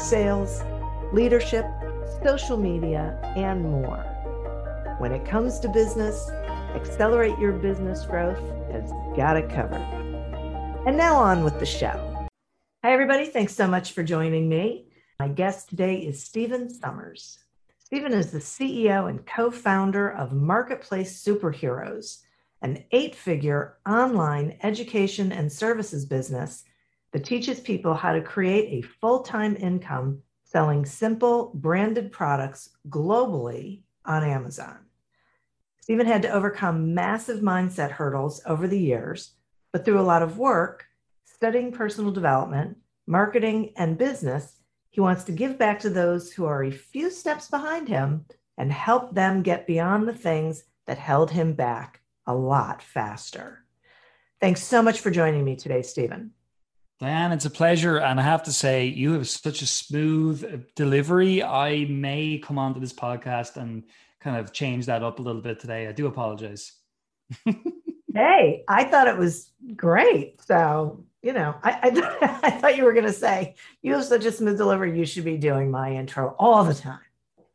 sales, leadership, social media, and more. When it comes to business, accelerate your business growth has got it covered. And now on with the show. Hi, everybody. Thanks so much for joining me. My guest today is Stephen Summers. Stephen is the CEO and co founder of Marketplace Superheroes, an eight figure online education and services business that teaches people how to create a full time income selling simple branded products globally on Amazon. Stephen had to overcome massive mindset hurdles over the years, but through a lot of work, studying personal development, marketing, and business, he wants to give back to those who are a few steps behind him and help them get beyond the things that held him back a lot faster. Thanks so much for joining me today, Stephen. Diane, it's a pleasure. And I have to say, you have such a smooth uh, delivery. I may come onto this podcast and kind of change that up a little bit today. I do apologize. hey, I thought it was great. So, you know, I, I, I thought you were going to say, you have such a smooth delivery. You should be doing my intro all the time.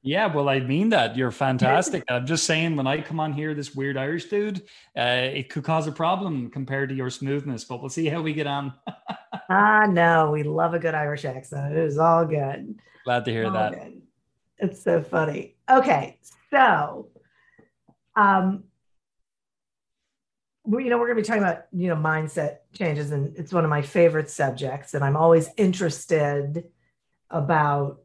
Yeah, well, I mean that. You're fantastic. I'm just saying, when I come on here, this weird Irish dude, uh, it could cause a problem compared to your smoothness, but we'll see how we get on. ah, no, we love a good Irish accent. It is all good. Glad to hear all that. Good. It's so funny. Okay, so, um, you know, we're going to be talking about, you know, mindset changes, and it's one of my favorite subjects, and I'm always interested about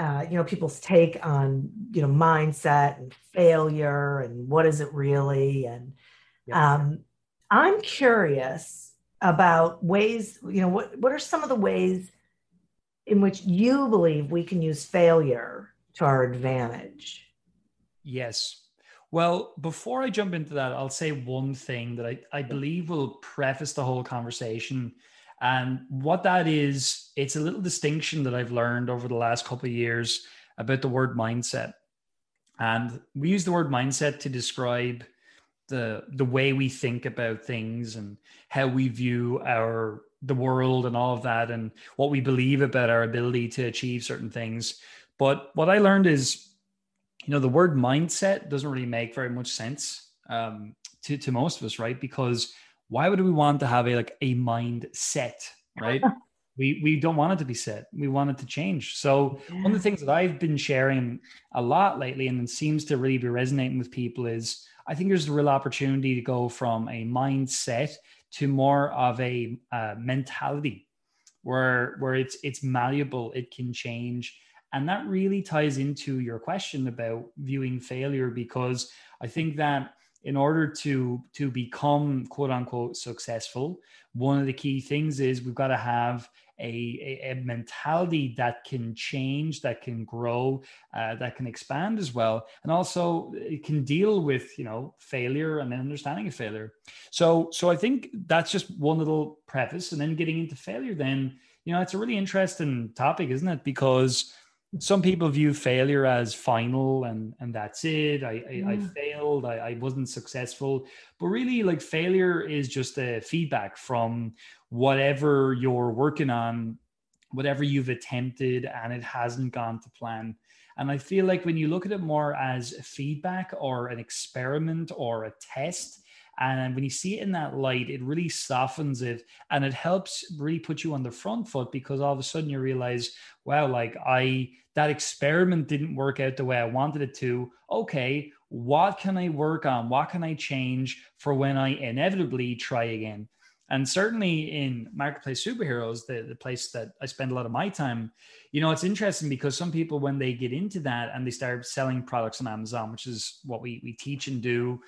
uh, you know people's take on you know mindset and failure and what is it really? And um, i'm curious about ways you know what what are some of the ways in which you believe we can use failure to our advantage? Yes. Well before i jump into that i'll say one thing that i, I believe will preface the whole conversation and what that is, it's a little distinction that I've learned over the last couple of years about the word mindset. And we use the word mindset to describe the the way we think about things and how we view our the world and all of that and what we believe about our ability to achieve certain things. But what I learned is, you know, the word mindset doesn't really make very much sense um, to to most of us, right? Because why would we want to have a like a mind set, right? we we don't want it to be set. We want it to change. So yeah. one of the things that I've been sharing a lot lately, and it seems to really be resonating with people, is I think there's a real opportunity to go from a mindset to more of a uh, mentality, where where it's it's malleable, it can change, and that really ties into your question about viewing failure because I think that in order to to become quote unquote successful one of the key things is we've got to have a, a, a mentality that can change that can grow uh, that can expand as well and also it can deal with you know failure and understanding of failure. So so i think that's just one little preface and then getting into failure then you know it's a really interesting topic isn't it? Because some people view failure as final and and that's it. I i, I mm. failed. I, I wasn't successful. But really like failure is just a feedback from whatever you're working on whatever you've attempted and it hasn't gone to plan. And i feel like when you look at it more as feedback or an experiment or a test and when you see it in that light, it really softens it and it helps really put you on the front foot because all of a sudden you realize, wow, like I, that experiment didn't work out the way I wanted it to. Okay, what can I work on? What can I change for when I inevitably try again? And certainly in Marketplace Superheroes, the, the place that I spend a lot of my time, you know, it's interesting because some people, when they get into that and they start selling products on Amazon, which is what we, we teach and do,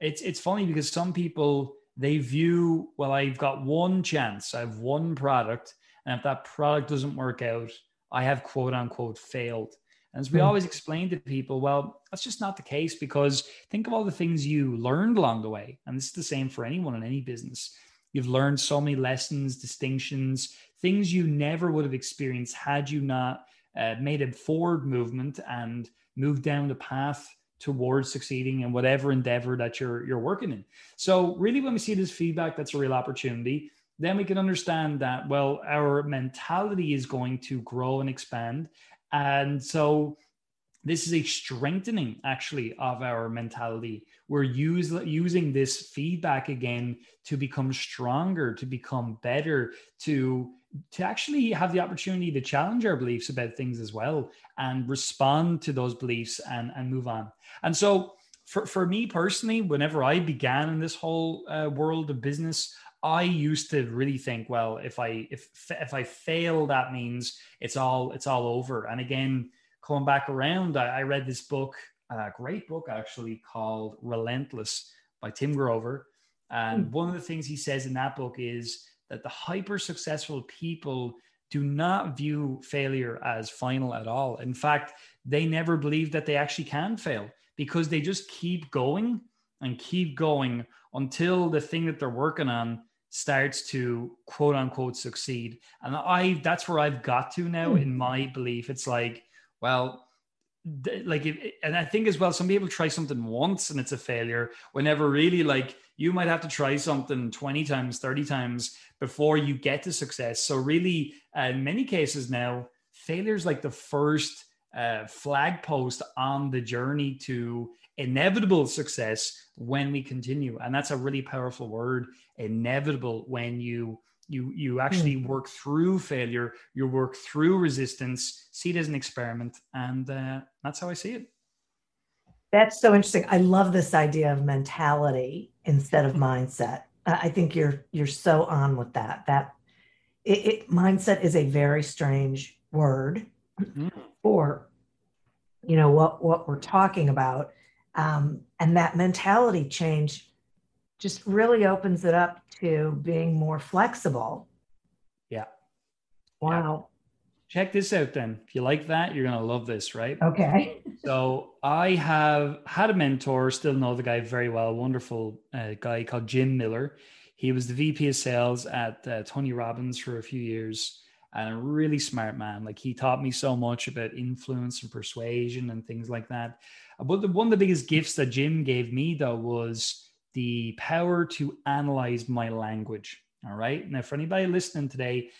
it's it's funny because some people they view well i've got one chance i have one product and if that product doesn't work out I have quote unquote failed. And as we mm. always explain to people, well, that's just not the case because think of all the things you learned along the way. And this is the same for anyone in any business. You've learned so many lessons, distinctions, things you never would have experienced had you not uh, made a forward movement and moved down the path towards succeeding in whatever endeavor that you're you're working in. So really when we see this feedback that's a real opportunity, then we can understand that well our mentality is going to grow and expand. And so this is a strengthening actually of our mentality. We're use, using this feedback again to become stronger to become better to to actually have the opportunity to challenge our beliefs about things as well and respond to those beliefs and and move on and so for, for me personally whenever i began in this whole uh, world of business I used to really think, well, if I if if I fail, that means it's all it's all over. And again, coming back around, I, I read this book, a great book actually called Relentless by Tim Grover. And mm. one of the things he says in that book is that the hyper successful people do not view failure as final at all. In fact, they never believe that they actually can fail because they just keep going and keep going until the thing that they're working on starts to quote unquote succeed. And I that's where I've got to now mm. in my belief. It's like, well, like and I think as well, some people try something once and it's a failure. Whenever really like you might have to try something 20 times, 30 times before you get to success. So really, uh, in many cases now, failure is like the first uh, flag post on the journey to inevitable success when we continue. And that's a really powerful word inevitable when you you you actually mm. work through failure you work through resistance see it as an experiment and uh, that's how i see it. That's so interesting. I love this idea of mentality instead of mindset. I think you're you're so on with that. That it, it mindset is a very strange word. Mm. For you know what what we're talking about um, and that mentality change just really opens it up to being more flexible. Yeah. Wow. Yeah. Check this out then. If you like that, you're going to love this, right? Okay. so I have had a mentor, still know the guy very well, wonderful uh, guy called Jim Miller. He was the VP of sales at uh, Tony Robbins for a few years and a really smart man. Like he taught me so much about influence and persuasion and things like that. But the, one of the biggest gifts that Jim gave me, though, was the power to analyze my language. All right. Now, for anybody listening today,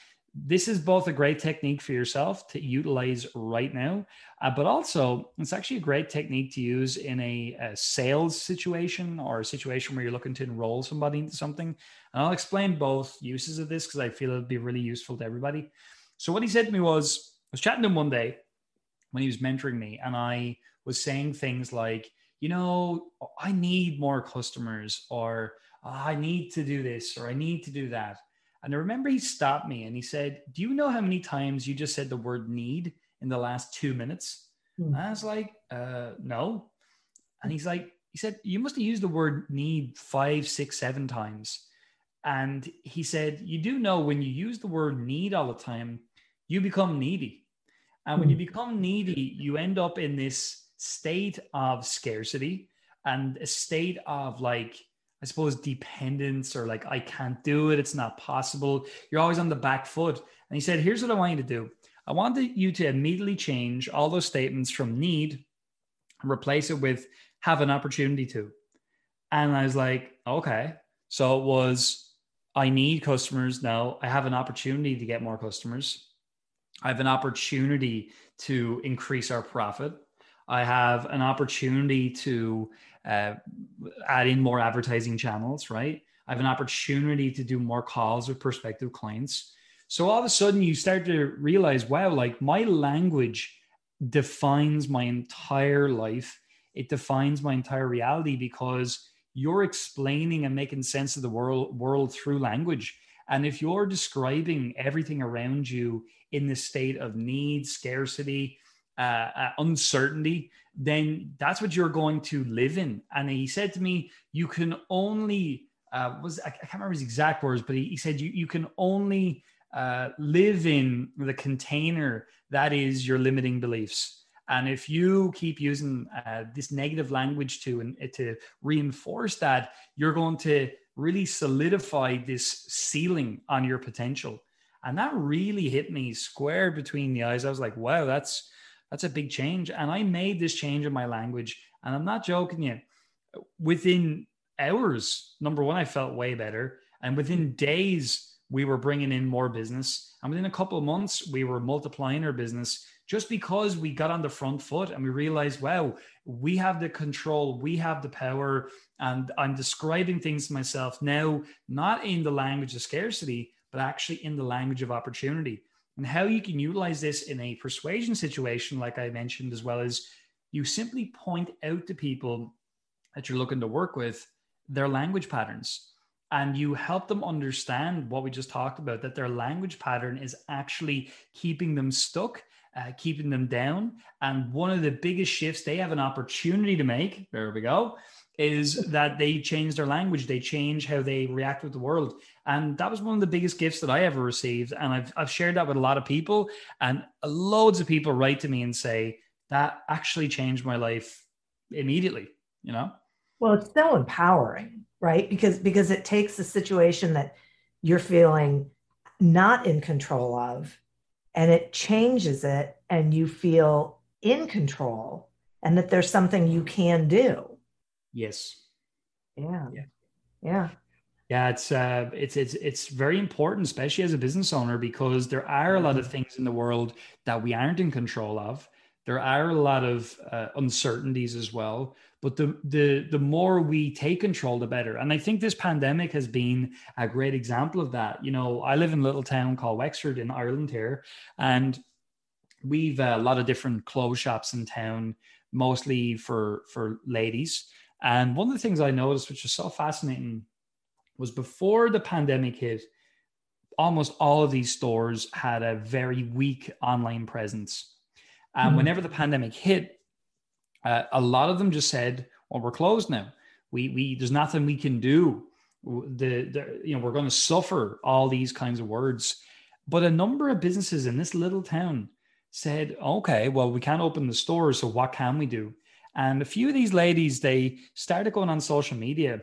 this is both a great technique for yourself to utilize right now, uh, but also it's actually a great technique to use in a, a, sales situation or a situation where you're looking to enroll somebody into something. And I'll explain both uses of this because I feel it'll be really useful to everybody. So, what he said to me was, I was chatting to him one day when he was mentoring me, and I was saying things like, you know, I need more customers, or oh, I need to do this, or I need to do that. And I remember he stopped me and he said, Do you know how many times you just said the word need in the last two minutes? Mm. And I was like, uh, No. And he's like, He said, You must have used the word need five, six, seven times. And he said, You do know when you use the word need all the time, you become needy. And when you hmm. become needy, you end up in this state of scarcity and a state of like I suppose dependence or like I can't do it, it's not possible. You're always on the back foot. And he said, "Here's what I want you to do. I want you to immediately change all those statements from need and replace it with have an opportunity to." And I was like, "Okay." So it was I need customers now. I have an opportunity to get more customers. I have an opportunity to increase our profit. I have an opportunity to uh, add in more advertising channels, right? I have an opportunity to do more calls with prospective clients. So all of a sudden, you start to realize, wow, like my language defines my entire life. It defines my entire reality because you're explaining and making sense of the world world through language. And if you're describing everything around you in the state of need, scarcity, uh, uh, uncertainty, then that's what you're going to live in. And he said to me, you can only uh, was I can't remember his exact words, but he, he said you you can only uh, live in the container that is your limiting beliefs. And if you keep using uh, this negative language to and to reinforce that, you're going to really solidify this ceiling on your potential. And that really hit me square between the eyes. I was like, wow, that's that's a big change. And I made this change in my language. And I'm not joking you. Within hours, number one, I felt way better. And within days, we were bringing in more business. And within a couple of months, we were multiplying our business just because we got on the front foot and we realized, wow, we have the control, we have the power. And I'm describing things to myself now, not in the language of scarcity, but actually in the language of opportunity. And how you can utilize this in a persuasion situation, like I mentioned, as well as you simply point out to people that you're looking to work with their language patterns. And you help them understand what we just talked about that their language pattern is actually keeping them stuck uh, keeping them down. And one of the biggest shifts they have an opportunity to make there we go is that they change their language. They change how they react with the world. And that was one of the biggest gifts that i ever received. And i've, I've shared that with a lot of people. And loads of people write to me and say that actually changed my life immediately you know? Well it's so empowering right? Because because it takes a situation that you're feeling not in control of and it changes it and you feel in control and that there's something you can do yes. Yeah. Yeah. Yeah. Yeah it's uh it's it's it's very important especially as a business owner because there are a lot of mm-hmm. things in the world that we aren't in control of. There are a lot of uh, uncertainties as well but the the the more we take control the better. And i think this pandemic has been a great example of that. You know i live in a little town called wexford in ireland here and we've a lot of different clothes shops in town mostly for for ladies and one of the things i noticed which was so fascinating was before the pandemic hit almost all of these stores had a very weak online presence and mm-hmm. whenever the pandemic hit uh, a lot of them just said, "Well, we're closed now. We we there's nothing we can do. The, the you know we're going to suffer all these kinds of words." But a number of businesses in this little town said, "Okay, well, we can't open the stores, so what can we do?" And a few of these ladies they started going on social media,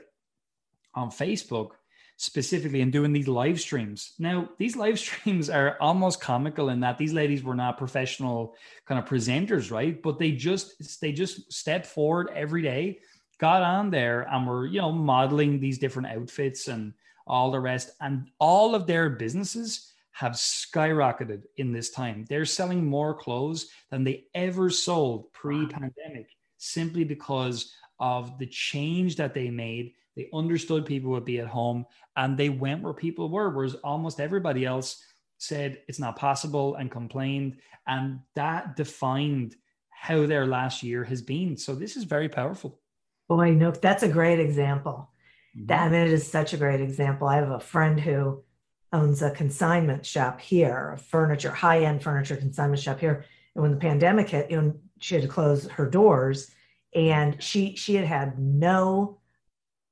on Facebook, specifically and doing these live streams. Now, these live streams are almost comical in that these ladies were not professional kind of presenters, right? But they just they just stepped forward every day, got on there and were, you know, modeling these different outfits and all the rest and all of their businesses have skyrocketed in this time. They're selling more clothes than they ever sold pre-pandemic simply because of the change that they made they understood people would be at home and they went where people were, whereas almost everybody else said it's not possible and complained. And that defined how their last year has been. So this is very powerful. Boy, no, that's a great example. Mm-hmm. That, I mean, it is such a great example. I have a friend who owns a consignment shop here, a furniture, high-end furniture consignment shop here. And when the pandemic hit, you know, she had to close her doors and she she had had no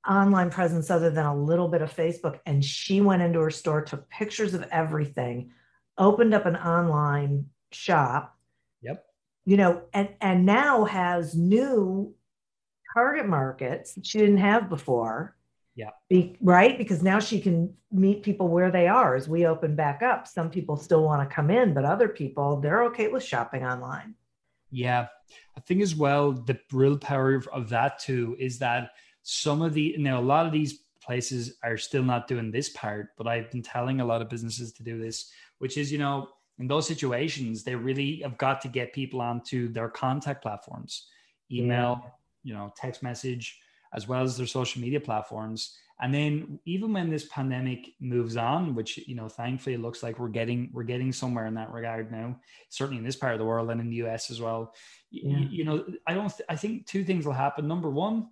online presence other than a little bit of Facebook. And she went into her store, took pictures of everything, opened up an online shop. Yep. You know, and and now has new target markets that she didn't have before. Yeah. Be, right? Because now she can meet people where they are as we open back up. Some people still want to come in, but other people, they're okay with shopping online. Yeah. I think as well, the real power of that too is that some of the now a lot of these places are still not doing this part, but I've been telling a lot of businesses to do this, which is you know in those situations they really have got to get people onto their contact platforms, email, yeah. you know, text message, as well as their social media platforms. And then even when this pandemic moves on, which you know, thankfully it looks like we're getting we're getting somewhere in that regard now, certainly in this part of the world and in the US as well. Yeah. You, you know, I don't. Th- I think two things will happen. Number one,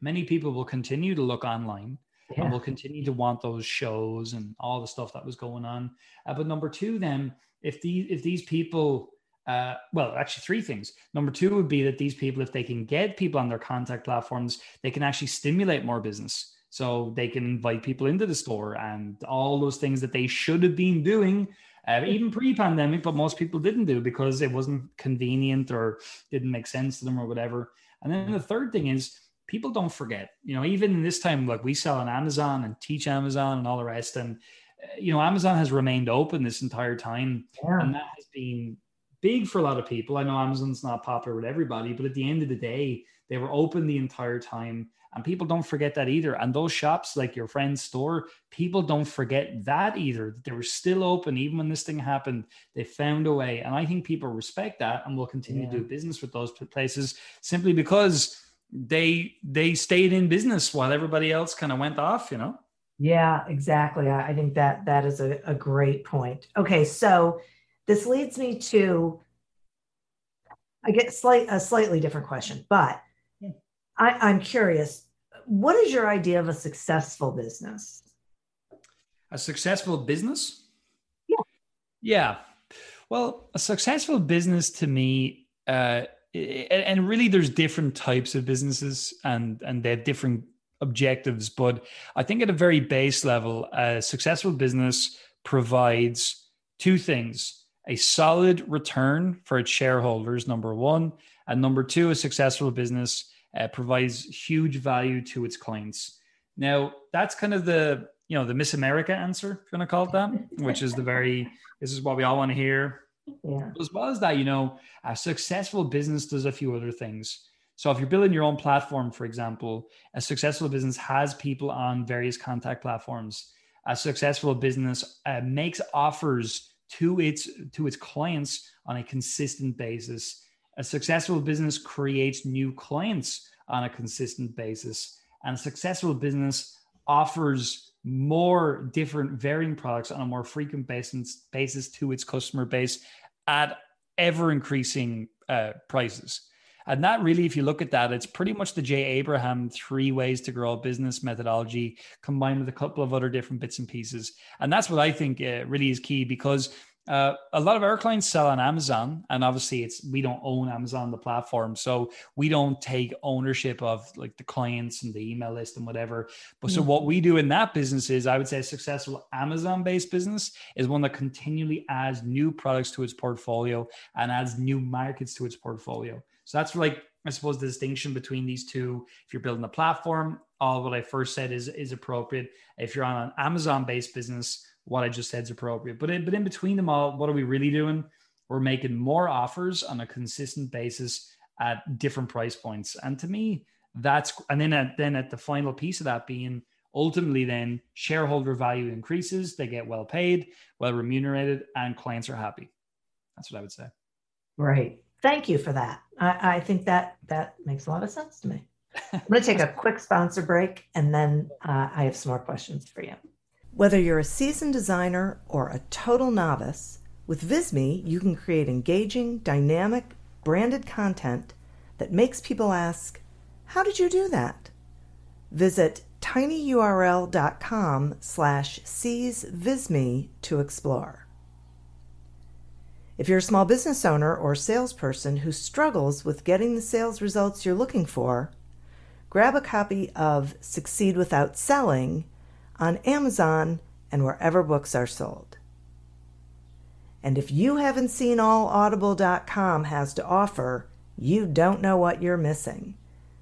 many people will continue to look online yeah. and will continue to want those shows and all the stuff that was going on. Uh, but number two, then, if these if these people, uh, well, actually, three things. Number two would be that these people, if they can get people on their contact platforms, they can actually stimulate more business. so they can invite people into the store and all those things that they should have been doing uh, even pre-pandemic but most people didn't do because it wasn't convenient or didn't make sense to them or whatever and then the third thing is people don't forget you know even in this time like we sell on amazon and teach amazon and all the rest and uh, you know amazon has remained open this entire time yeah. and that has been big for a lot of people i know amazon's not popular with everybody but at the end of the day they were open the entire time and people don't forget that either. And those shops, like your friend's store, people don't forget that either. They were still open even when this thing happened. They found a way. And I think people respect that and will continue yeah. to do business with those places simply because they they stayed in business while everybody else kind of went off, you know? Yeah, exactly. I think that that is a, a great point. Okay, so this leads me to I get slight a slightly different question, but I, I'm curious what is your idea of a successful business? A successful business? Yeah. Yeah. Well, a successful business to me, uh, and really there's different types of businesses and and they have different objectives but i think at a very base level a successful business provides two things a solid return for its shareholders number one and number two a successful business uh, provides huge value to its clients. Now, that's kind of the you know the Miss America answer, if you want to call it that, which is the very this is what we all want to hear. Yeah. As well as that, you know, a successful business does a few other things. So if you're building your own platform, for example, a successful business has people on various contact platforms. A successful business uh, makes offers to its to its clients on a consistent basis a successful business creates new clients on a consistent basis, and a successful business offers more different varying products on a more frequent basis, basis to its customer base at ever increasing uh, prices. And that really, if you look at that, it's pretty much the Jay Abraham three ways to grow a business methodology combined with a couple of other different bits and pieces. And that's what I think uh, really is key because uh, a lot of our clients sell on Amazon, and obviously, it's we don't own Amazon the platform, so we don't take ownership of like the clients and the email list and whatever. But so what we do in that business is, I would say, a successful Amazon-based business is one that continually adds new products to its portfolio and adds new markets to its portfolio. So that's like I suppose the distinction between these two. If you're building a platform, all what I first said is is appropriate. If you're on an Amazon-based business what I just said is appropriate. But in, but in between them all, what are we really doing? We're making more offers on a consistent basis at different price points. And to me, that's and then at, then at the final piece of that being ultimately then shareholder value increases, they get well paid, well remunerated, and clients are happy. That's what I would say. Right. Thank you for that. I, I think that that makes a lot of sense to me. I'm going to take a quick sponsor break and then uh, I have some more questions for you. Whether you're a seasoned designer or a total novice, with Visme you can create engaging, dynamic, branded content that makes people ask, How did you do that? Visit tinyurl.com slash seesvisme to explore. If you're a small business owner or salesperson who struggles with getting the sales results you're looking for, grab a copy of Succeed Without Selling on Amazon and wherever books are sold. And if you haven't seen all audible.com has to offer, you don't know what you're missing.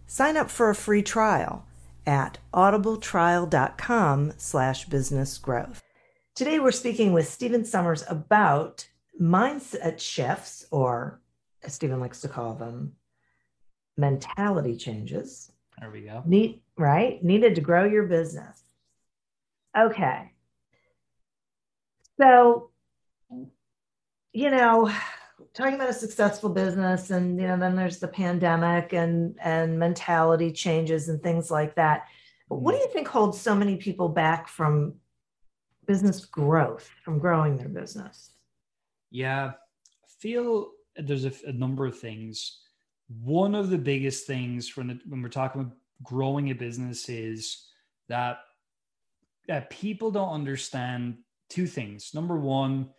Sign up for a free trial at audibletrial.com slash business growth. Today we're speaking with Stephen Summers about mindset shifts, or as Stephen likes to call them, mentality changes. There we go. Need, right? Needed to grow your business. Okay. So, you know, talking about a successful business and you know then there's the pandemic and and mentality changes and things like that. What do you think holds so many people back from business growth, from growing their business? Yeah, I feel there's a, a number of things. One of the biggest things when, when we're talking about growing a business is that that people don't understand two things. Number one,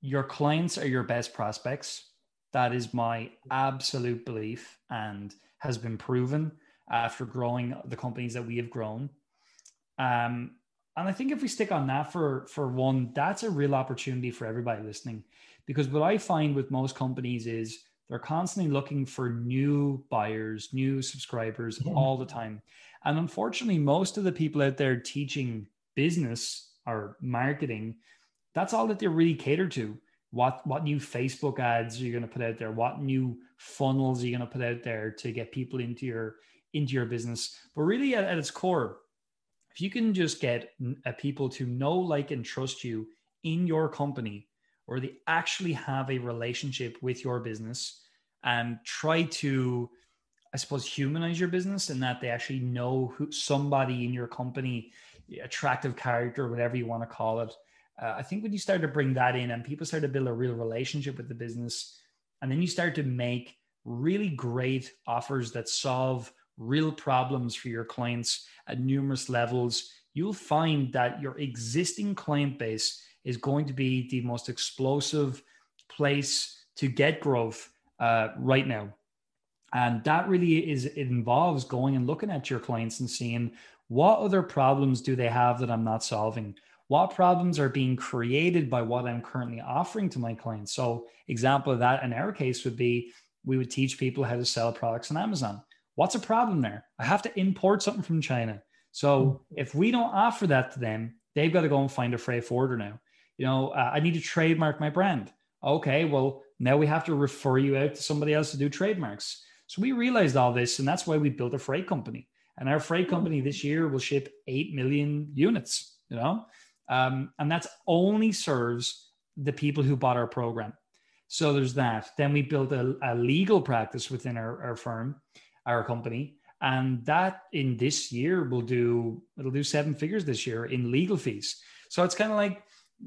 your clients are your best prospects. That is my absolute belief and has been proven after growing the companies that we have grown. Um, and I think if we stick on that for for one, that's a real opportunity for everybody listening. Because what I find with most companies is they're constantly looking for new buyers, new subscribers yeah. all the time. And unfortunately, most of the people out there teaching business or marketing, that's all that they really cater to. What what new Facebook ads are you going to put out there? What new funnels are you going to put out there to get people into your into your business? But really, at, at its core, if you can just get uh, people to know, like, and trust you in your company, or they actually have a relationship with your business and try to i suppose humanize your business and that they actually know who somebody in your company attractive character whatever you want to call it. Uh, i think when you start to bring that in and people start to build a real relationship with the business and then you start to make really great offers that solve real problems for your clients at numerous levels you'll find that your existing client base is going to be the most explosive place to get growth uh, right now. And that really is, it involves going and looking at your clients and seeing what other problems do they have that I'm not solving? What problems are being created by what I'm currently offering to my clients? So, example of that in our case would be we would teach people how to sell products on Amazon. What's a problem there? I have to import something from China. So, if we don't offer that to them, they've got to go and find a freight forwarder now you know, uh, I need to trademark my brand. Okay, well, now we have to refer you out to somebody else to do trademarks. So we realized all this, and that's why we built a freight company. And our freight company this year will ship 8 million units, you know, um, and that's only serves the people who bought our program. So there's that. Then we built a, a legal practice within our, our firm, our company, and that in this year will do it'll do seven figures this year in legal fees. So it's kind of like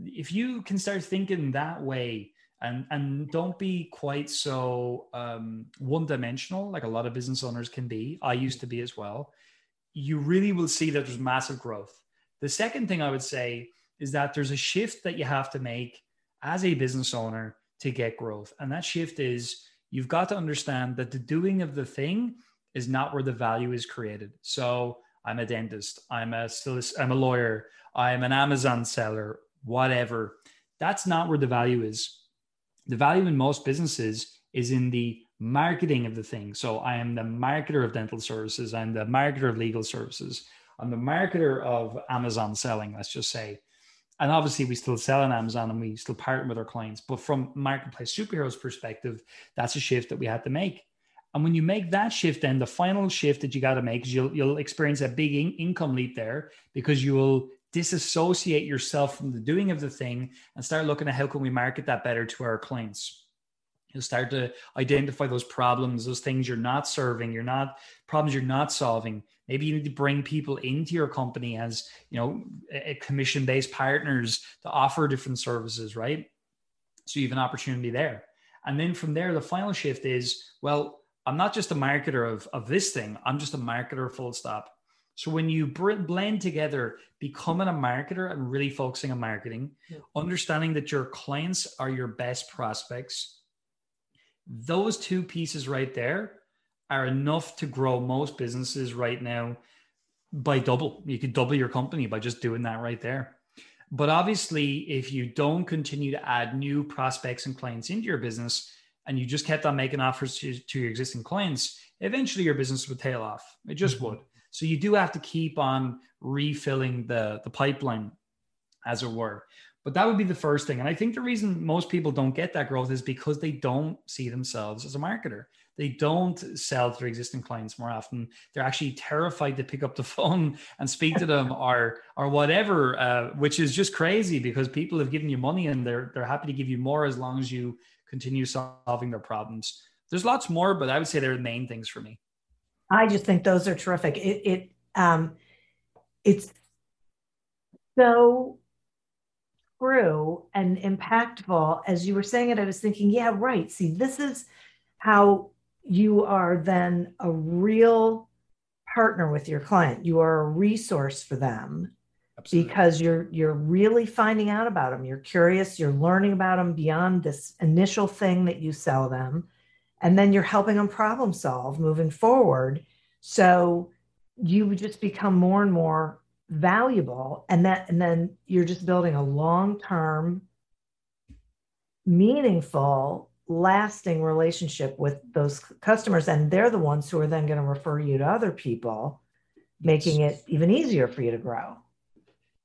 if you can start thinking that way and and don't be quite so um, one dimensional like a lot of business owners can be i used to be as well you really will see that there's massive growth. The second thing i would say is that there's a shift that you have to make as a business owner to get growth. And that shift is you've got to understand that the doing of the thing is not where the value is created. So i'm a dentist i'm a i'm a lawyer i'm an amazon seller whatever. That's not where the value is. The value in most businesses is in the marketing of the thing. So I am the marketer of dental services, I'm the marketer of legal services, I'm the marketer of Amazon selling, let's just say. And obviously, we still sell on Amazon and we still partner with our clients. But from marketplace superheroes perspective, that's a shift that we had to make. And when you make that shift, then the final shift that you got to make is you'll you'll experience a big in- income leap there because you will disassociate yourself from the doing of the thing and start looking at how can we market that better to our clients. You'll start to identify those problems those things you're not serving you're not problems you're not solving. Maybe you need to bring people into your company as you know commission based partners to offer different services right? So you have an opportunity there. And then from there the final shift is well i'm not just a marketer of, of this thing. I'm just a marketer full stop so when you blend together becoming a marketer and really focusing on marketing, yeah. understanding that your clients are your best prospects, those two pieces right there are enough to grow most businesses right now by double. You could double your company by just doing that right there. But obviously, if you don't continue to add new prospects and clients into your business and you just kept on making offers to, to your existing clients, eventually your business would tail off. It just mm-hmm. would. So you do have to keep on refilling the, the pipeline, as it were. But that would be the first thing. And I think the reason most people don't get that growth is because they don't see themselves as a marketer. They don't sell to their existing clients more often. They're actually terrified to pick up the phone and speak to them or or whatever, uh, which is just crazy because people have given you money and they're they're happy to give you more as long as you continue solving their problems. There's lots more, but I would say they're the main things for me. I just think those are terrific. It, it um, it's so true and impactful. As you were saying it, I was thinking, yeah, right. See, this is how you are then a real partner with your client. You are a resource for them Absolutely. because you're you're really finding out about them. You're curious. You're learning about them beyond this initial thing that you sell them and then you're helping them problem solve moving forward. So you just become more and more valuable. And that and then you're just building a long-term meaningful lasting relationship with those customers. And they're the ones who are then going to refer you to other people making it even easier for you to grow.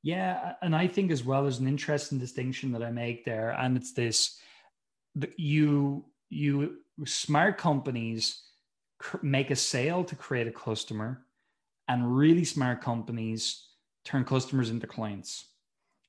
Yeah and i think as well there's an interesting distinction that i make there. And it's this you you smart companies make a sale to create a customer and really smart companies turn customers into clients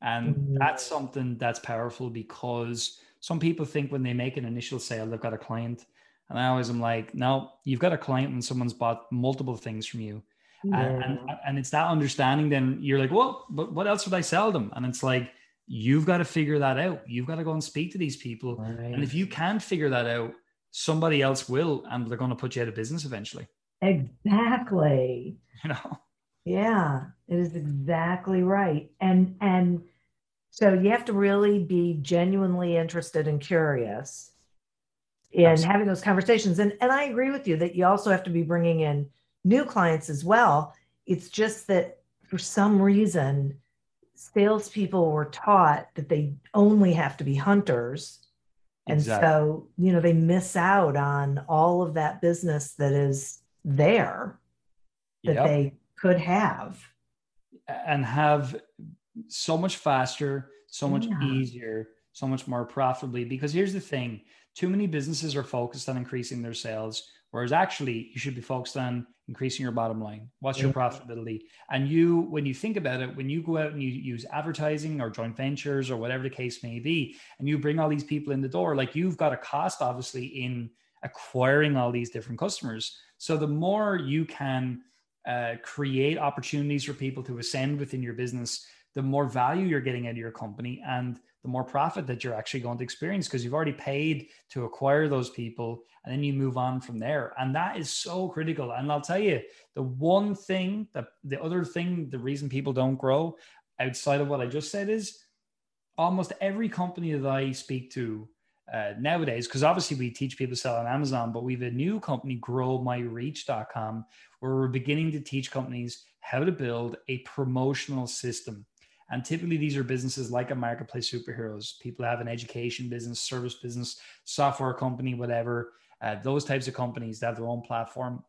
and mm-hmm. that's something that's powerful because some people think when they make an initial sale, they've got a client. And I always am like, no, you've got a client when someone's bought multiple things from you. Yeah. And, and, and it's that understanding, then you're like, well, but what else would I sell them? And it's like, you've got to figure that out. You've got to go and speak to these people. Right. And if you can't figure that out, somebody else will, and they're going to put you out of business eventually. Exactly. You know? Yeah, it is exactly right. And, and, so you have to really be genuinely interested and curious in Absolutely. having those conversations. And, and I agree with you that you also have to be bringing in new clients as well. It's just that for some reason, salespeople were taught that they only have to be hunters. And exactly. so, you know, they miss out on all of that business that is there that yep. they could have. And have so much faster, so much yeah. easier, so much more profitably. Because here's the thing too many businesses are focused on increasing their sales, whereas actually you should be focused on increasing your bottom line. What's your profitability? And you, when you think about it, when you go out and you use advertising or joint ventures or whatever the case may be, and you bring all these people in the door, like you've got a cost obviously in acquiring all these different customers. So the more you can uh, create opportunities for people to ascend within your business, the more value you're getting out of your company and the more profit that you're actually going to experience because you've already paid to acquire those people and then you move on from there. And that is so critical. And i'll tell you the one thing that the other thing the reason people don't grow outside of what i just said is almost every company that i speak to uh, nowadays because obviously we teach people to sell on amazon but we have a new company growmyreach.com where we're beginning to teach companies how to build a promotional system and typically, these are businesses like a marketplace superheroes. People have an education business, service business, software company, whatever. Uh, those types of companies that have their own platform.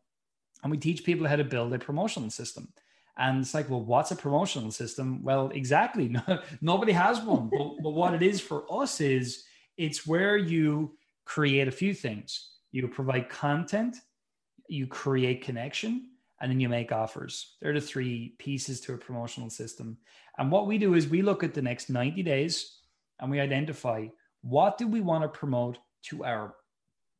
And we teach people how to build a promotional system. And it's like, well, what's a promotional system? Well, exactly. Nobody has one. but, but what it is for us is it's where you create a few things. You provide content, you create connection, and then you make offers. They're the three pieces to a promotional system. And what we do is we look at the next 90 days and we identify what do we want to promote to our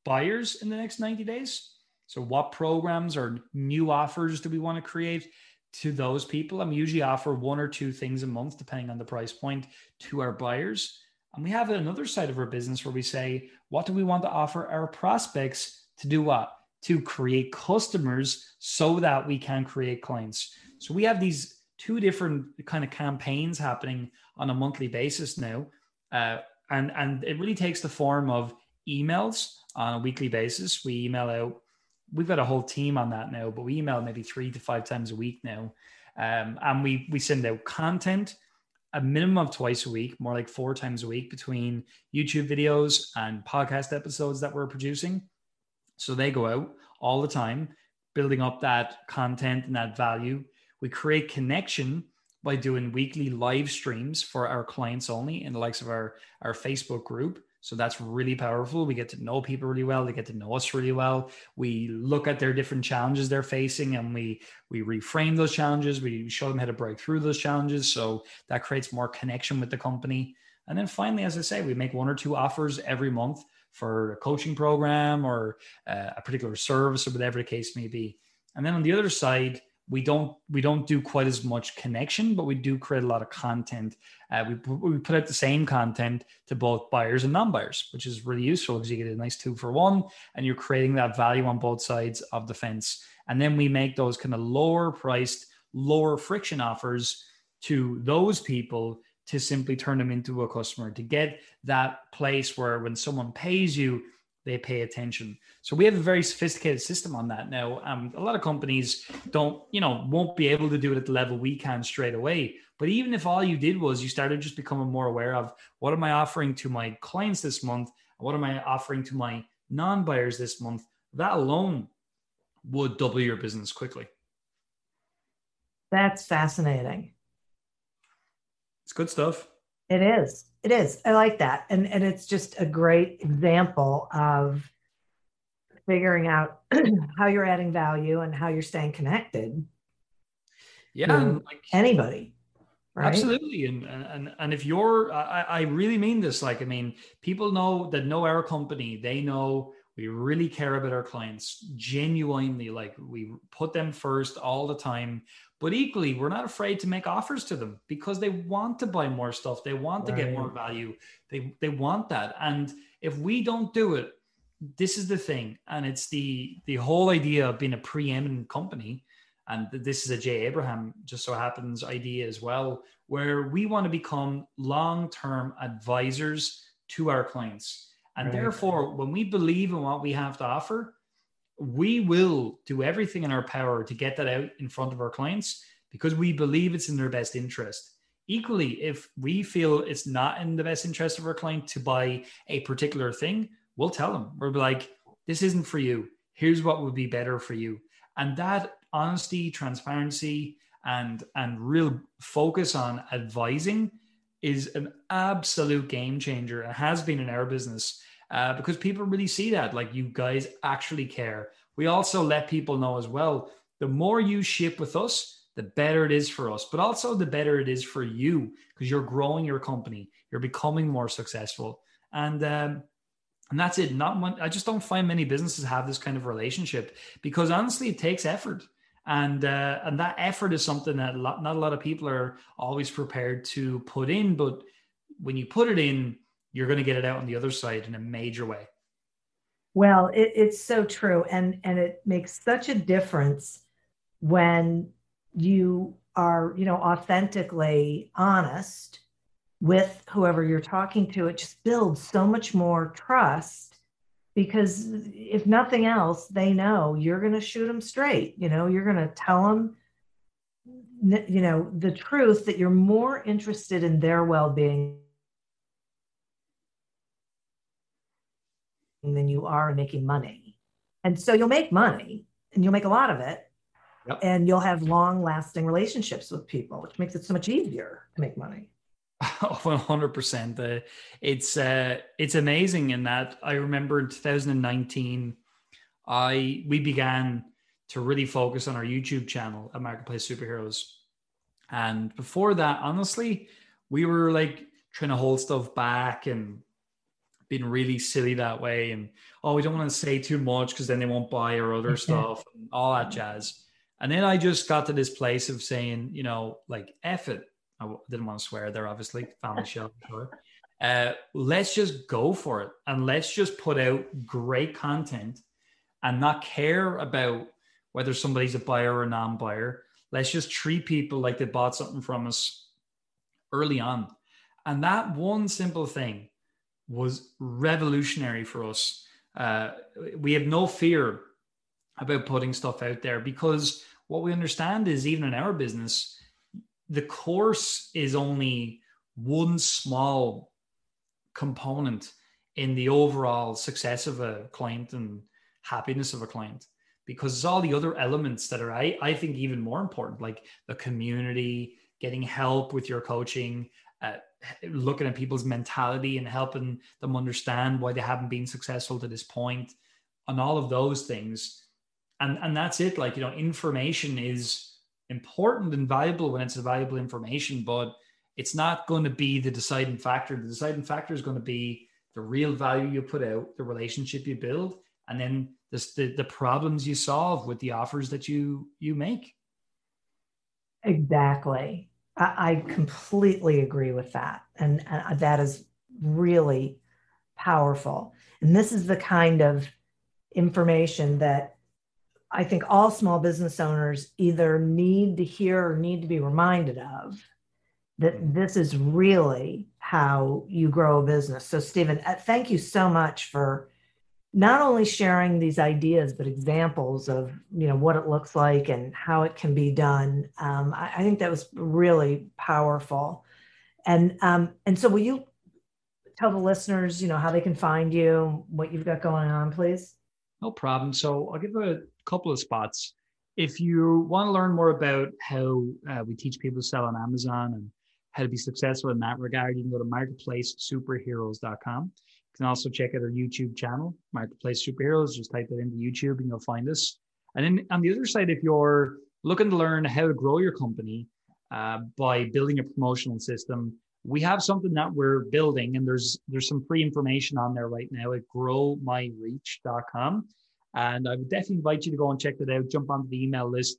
buyers in the next 90 days? So what programs or new offers do we want to create to those people? We usually offer one or two things a month, depending on the price point, to our buyers. And we have another side of our business where we say, what do we want to offer our prospects to do what? To create customers so that we can create clients. So we have these two different kind of campaigns happening on a monthly basis now. Uh, and, and it really takes the form of emails on a weekly basis. We email out, we've got a whole team on that now, but we email maybe three to five times a week now. Um, and we, we send out content a minimum of twice a week, more like four times a week between YouTube videos and podcast episodes that we're producing. So they go out all the time, building up that content and that value we create connection by doing weekly live streams for our clients only in the likes of our, our Facebook group. So that's really powerful. We get to know people really well. They get to know us really well. We look at their different challenges they're facing and we we reframe those challenges. We show them how to break through those challenges. So that creates more connection with the company. And then finally, as I say, we make one or two offers every month for a coaching program or uh, a particular service or whatever the case may be. And then on the other side, we don't we don't do quite as much connection, but we do create a lot of content. Uh, we we put out the same content to both buyers and non-buyers, which is really useful because you get a nice two for one, and you're creating that value on both sides of the fence. And then we make those kind of lower priced, lower friction offers to those people to simply turn them into a customer to get that place where when someone pays you they pay attention. So we have a very sophisticated system on that now. Um, a lot of companies don't, you know, won't be able to do it at the level we can straight away. But even if all you did was you started just becoming more aware of what am I offering to my clients this month, what am I offering to my non-buyers this month, that alone would double your business quickly. That's fascinating. It's good stuff. It is. It is. I like that. And and it's just a great example of figuring out how you're adding value and how you're staying connected. Yeah, like, anybody. Right? Absolutely. And, and and if you're I, I really mean this, like I mean, people know that know our company, they know we really care about our clients genuinely like we put them first all the time but equally we're not afraid to make offers to them because they want to buy more stuff. They want to get more value. They they want that. And if we don't do it this is the thing. And it's the the whole idea of being a preeminent company. And this is a jay abraham just so happens idea as well where we want to become long-term advisors to our clients. And right. therefore, when we believe in what we have to offer, we will do everything in our power to get that out in front of our clients because we believe it's in their best interest. Equally, if we feel it's not in the best interest of our client to buy a particular thing, we'll tell them. We'll be like, this isn't for you. Here's what would be better for you. And that honesty, transparency, and and real focus on advising is an absolute game changer. It has been in our business uh, because people really see that like you guys actually care. We also let people know as well the more you ship with us, the better it is for us, but also the better it is for you because you're growing your company, you're becoming more successful, and um, and that's it. Not one, I just don't find many businesses have this kind of relationship because honestly, it takes effort, and uh, and that effort is something that a lot, not a lot of people are always prepared to put in, but when you put it in you're going to get it out on the other side in a major way. Well, it, it's so true, and and it makes such a difference when you are, you know, authentically honest with whoever you're talking to. It just builds so much more trust because if nothing else, they know you're going to shoot them straight. You know, you're going to tell them, you know, the truth that you're more interested in their well-being than you are making money. And so you'll make money and you'll make a lot of it. Yep. And you'll have long lasting relationships with people, which makes it so much easier to make money. 100%. Uh, it's, uh, it's amazing in that I remember in 2019, I, we began to really focus on our YouTube channel at Marketplace Superheroes. And before that, honestly, we were like trying to hold stuff back and been really silly that way. And oh, we don't want to say too much because then they won't buy our other stuff and all that jazz. And then I just got to this place of saying, you know, like F it. I didn't want to swear there, obviously, family show. Sure. Uh, let's just go for it and let's just put out great content and not care about whether somebody's a buyer or a non-buyer. Let's just treat people like they bought something from us early on. And that one simple thing was revolutionary for us. Uh, we have no fear about putting stuff out there because what we understand is even in our business, the course is only one small component in the overall success of a client and happiness of a client because it's all the other elements that are I, I think even more important like the community getting help with your coaching uh, looking at people's mentality and helping them understand why they haven't been successful to this point and all of those things. And and that's it. Like you know information is important and valuable when it's valuable information but it's not going to be the deciding factor. The deciding factor is going to be the real value you put out the relationship you build and then this, the, the problems you solve with the offers that you you make. Exactly I, I completely agree with that. And, and that is really powerful. And this is the kind of information that I think all small business owners either need to hear or need to be reminded of that this is really how you grow a business. So, Stephen, uh, thank you so much for not only sharing these ideas but examples of you know what it looks like and how it can be done um, I, I, think that was really powerful. And um, and so will you tell the listeners you know how they can find you what you've got going on please? No problem. So i'll give a couple of spots. If you want to learn more about how uh, we teach people to sell on amazon and how to be successful in that regard you can go to marketplace marketplacesuperheroes.com can also check out our YouTube channel, Marketplace Superheroes. Just type it into YouTube and you'll find us. And then on the other side, if you're looking to learn how to grow your company uh, by building a promotional system, we have something that we're building, and there's there's some free information on there right now at growmyreach.com. And I would definitely invite you to go and check that out. Jump onto the email list.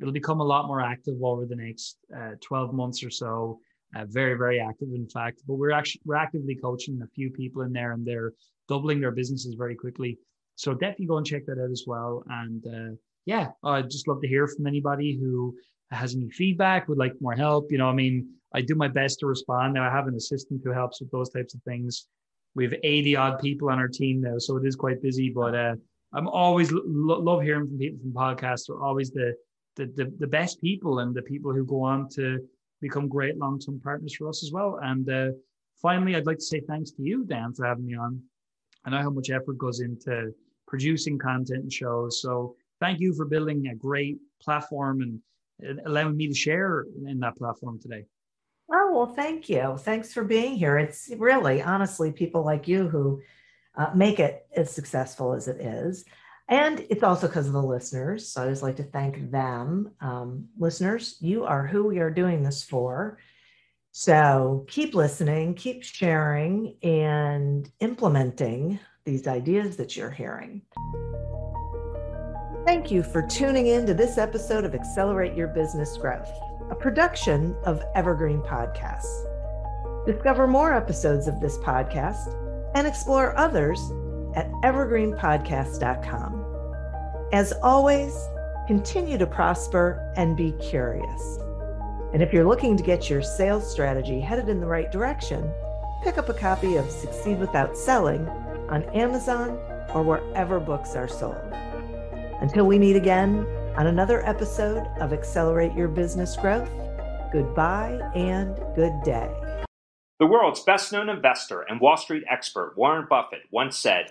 It'll become a lot more active over the next uh, 12 months or so uh, very very active in fact. But we're actually we're actively coaching a few people in there and they're doubling their businesses very quickly. So definitely go and check that out as well. And uh, yeah i'd just love to hear from anybody who has any feedback would like more help. You know i mean i do my best to respond. Now i have an assistant who helps with those types of things. We have 80 odd people on our team now so it is quite busy. But uh, i'm always lo- love hearing from people from podcasts. They're always the, the the the best people and the people who go on to become great long-term partners for us as well. And uh, finally, I'd like to say thanks to you, Dan, for having me on. I know how much effort goes into producing content and shows. So thank you for building a great platform and allowing me to share in that platform today. Oh, well, thank you. Thanks for being here. It's really, honestly, people like you who uh, make it as successful as it is. And it's also because of the listeners. So I just like to thank them. Um, listeners, you are who we are doing this for. So keep listening, keep sharing, and implementing these ideas that you're hearing. Thank you for tuning in to this episode of Accelerate Your Business Growth, a production of Evergreen Podcasts. Discover more episodes of this podcast and explore others at evergreenpodcast.com. As always, continue to prosper and be curious. And if you're looking to get your sales strategy headed in the right direction, pick up a copy of Succeed Without Selling on Amazon or wherever books are sold. Until we meet again on another episode of Accelerate Your Business Growth, goodbye and good day. The world's best known investor and Wall Street expert Warren Buffett once said,